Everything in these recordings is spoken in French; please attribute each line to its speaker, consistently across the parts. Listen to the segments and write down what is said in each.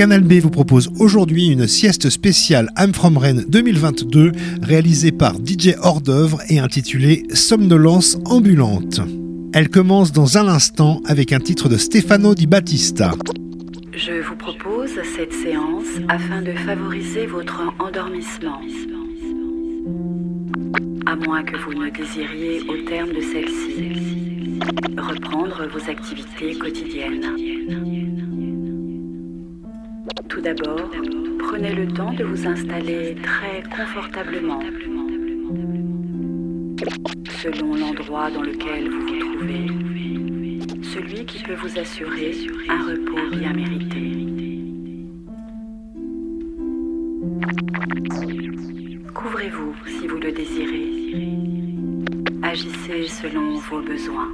Speaker 1: Canal B vous propose aujourd'hui une sieste spéciale I'm From Rennes 2022 réalisée par DJ Hors d'œuvre et intitulée Somnolence ambulante. Elle commence dans un instant avec un titre de Stefano Di Battista.
Speaker 2: Je vous propose cette séance afin de favoriser votre endormissement. À moins que vous ne désiriez au terme de celle-ci reprendre vos activités quotidiennes. Tout d'abord, prenez le temps de vous installer très confortablement selon l'endroit dans lequel vous vous trouvez, celui qui peut vous assurer un repos bien mérité. Couvrez-vous si vous le désirez. Agissez selon vos besoins.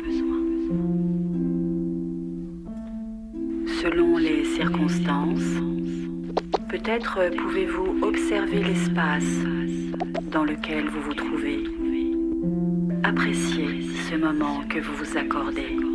Speaker 2: Selon les circonstances, peut-être pouvez-vous observer l'espace dans lequel vous vous trouvez Appréciez ce moment que vous vous accordez.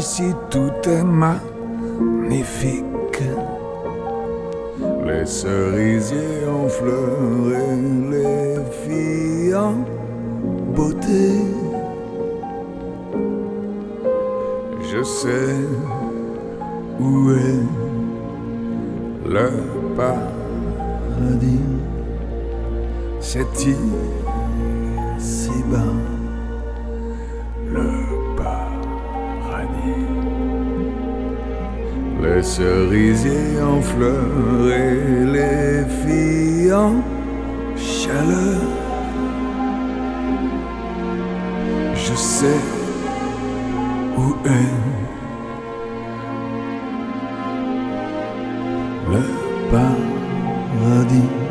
Speaker 3: Sais qu'ici tout est magnifique. Les cerisiers en fleurs et les filles en chaleur. Je sais où est le paradis.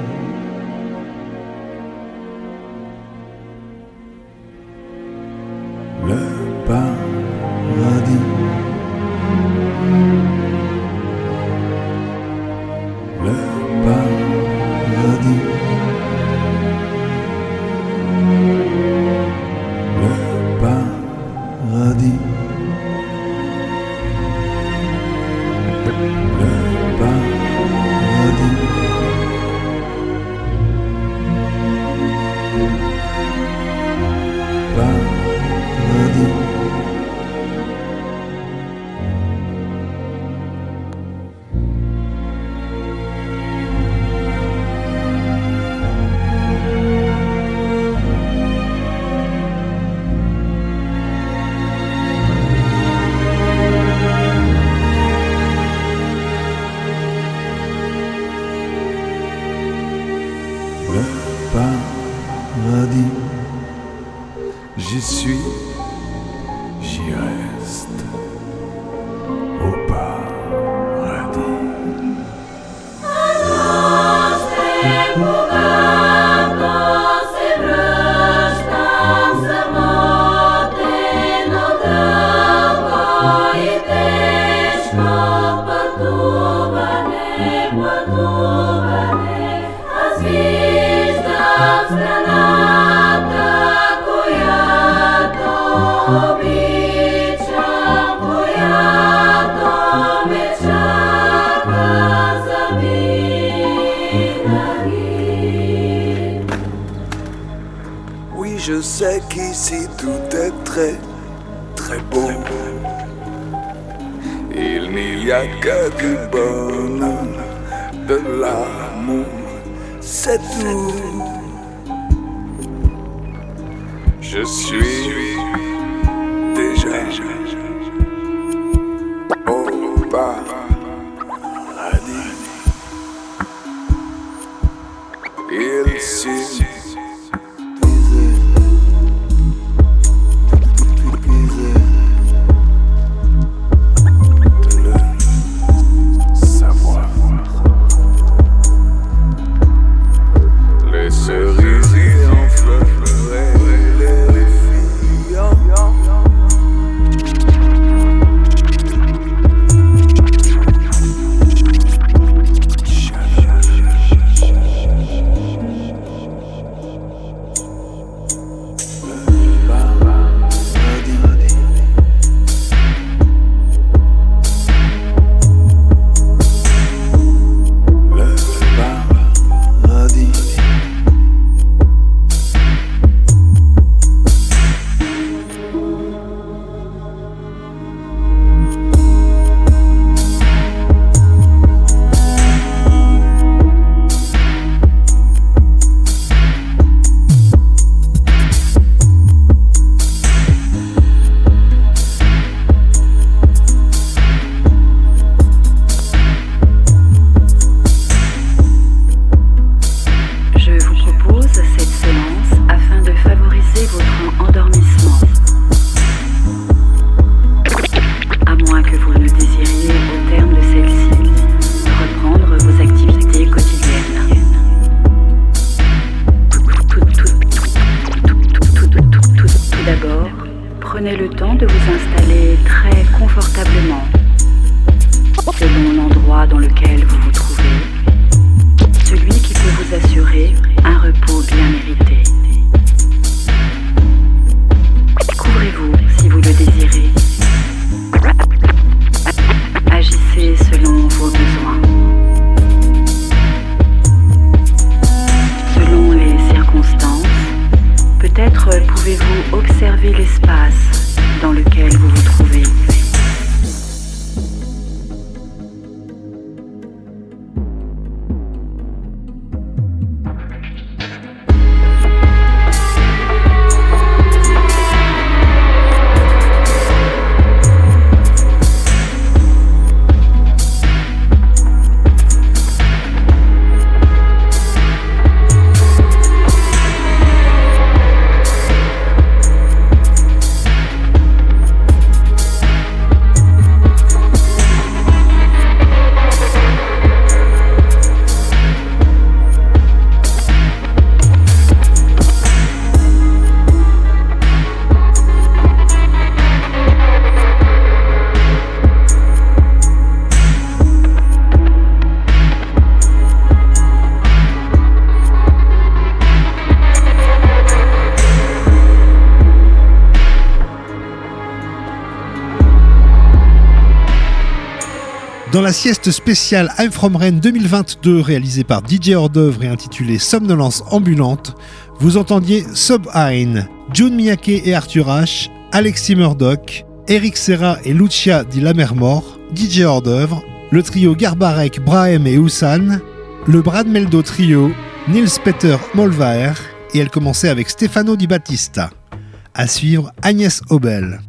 Speaker 3: Je sais qu'ici tout est très, très beau. Il n'y a que du bonheur, de l'amour, c'est tout. Je suis
Speaker 2: Dans
Speaker 1: la sieste spéciale I'm From Rennes 2022 réalisée par DJ Hors-d'œuvre et intitulée Somnolence ambulante, vous entendiez Sob Hein, June Miyake et Arthur H, Alexis Murdoch, Eric Serra et Lucia Di Lamermore, DJ Hors-d'œuvre, le trio Garbarek, Brahem et Houssan, le Brad Meldo trio, Nils Peter Molvaer, et elle commençait avec Stefano Di Battista. À suivre Agnès Obel.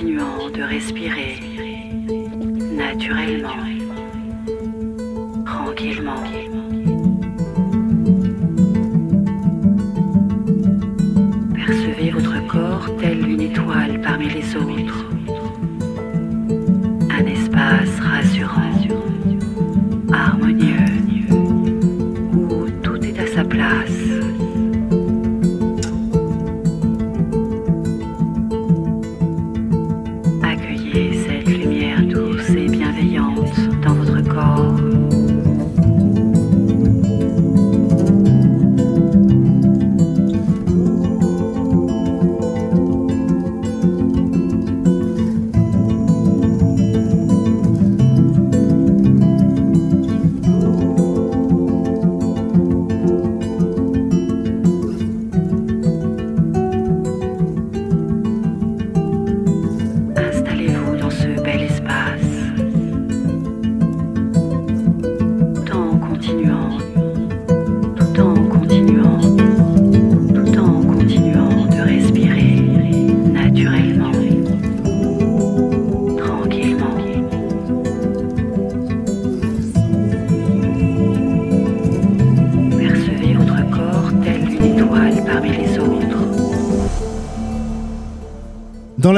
Speaker 2: Temps de respirer naturellement, tranquillement. Percevez votre corps tel une étoile parmi les autres.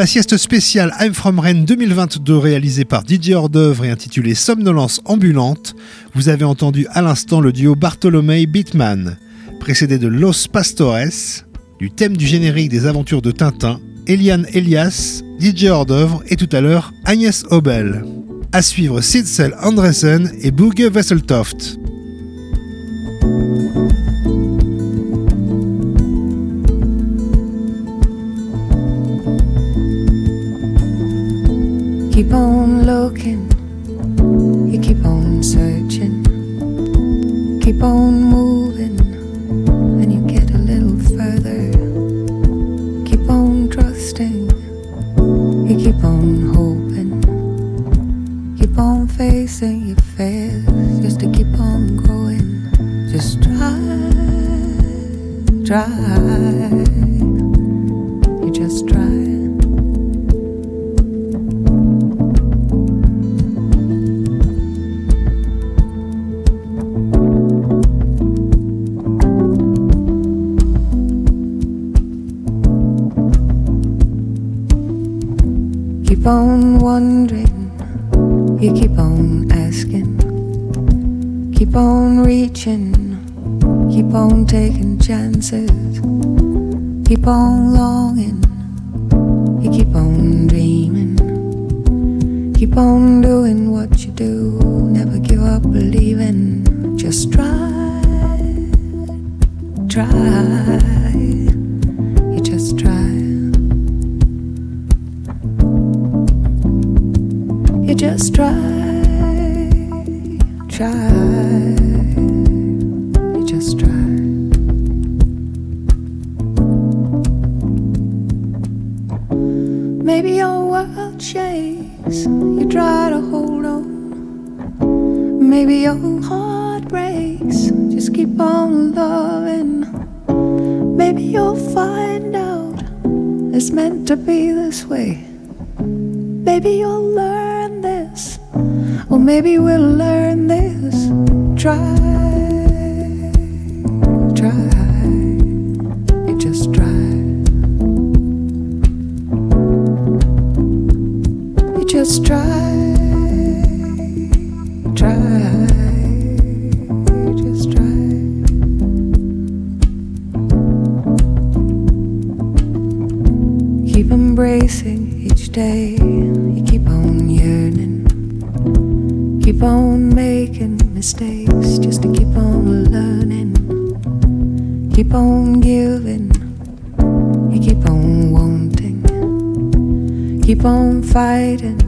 Speaker 1: La sieste spéciale I'm From Rennes 2022 réalisée par DJ Hors-d'œuvre et intitulée Somnolence ambulante, vous avez entendu à l'instant le duo Bartolomé Beatman, précédé de Los Pastores, du thème du générique des aventures de Tintin, Eliane Elias, DJ Hors-d'œuvre et tout à l'heure Agnès Obel. À suivre Sidsel Andresen et Booge Vesseltoft.
Speaker 4: Maybe your heart breaks. Just keep on loving. Maybe you'll find out it's meant to be this way. Maybe you'll learn this, or maybe we'll learn this. Try, try, you just try. You just try, on giving. You keep on wanting. Keep on fighting.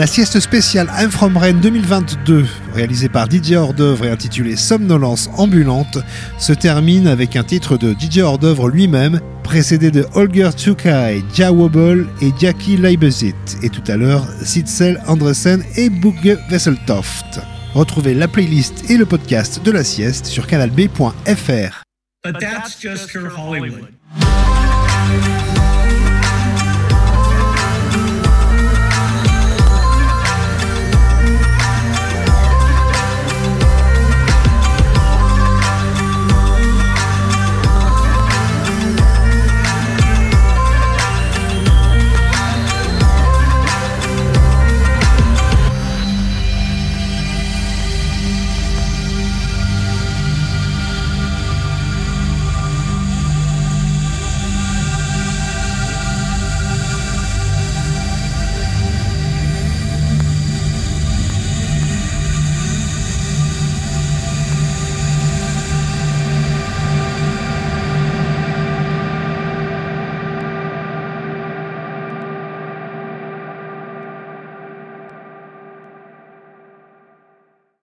Speaker 1: La sieste spéciale I'm From 2022, réalisée par Didier Hordœuvre et intitulée Somnolence ambulante, se termine avec un titre de Didier Hordœuvre lui-même, précédé de Holger Tsukai, Ja Wobble et Jackie Leibesit, et tout à l'heure Sitzel Andresen et Bugge Wesseltoft. Retrouvez la playlist et le podcast de la sieste sur canalb.fr.
Speaker 5: But that's just her Hollywood.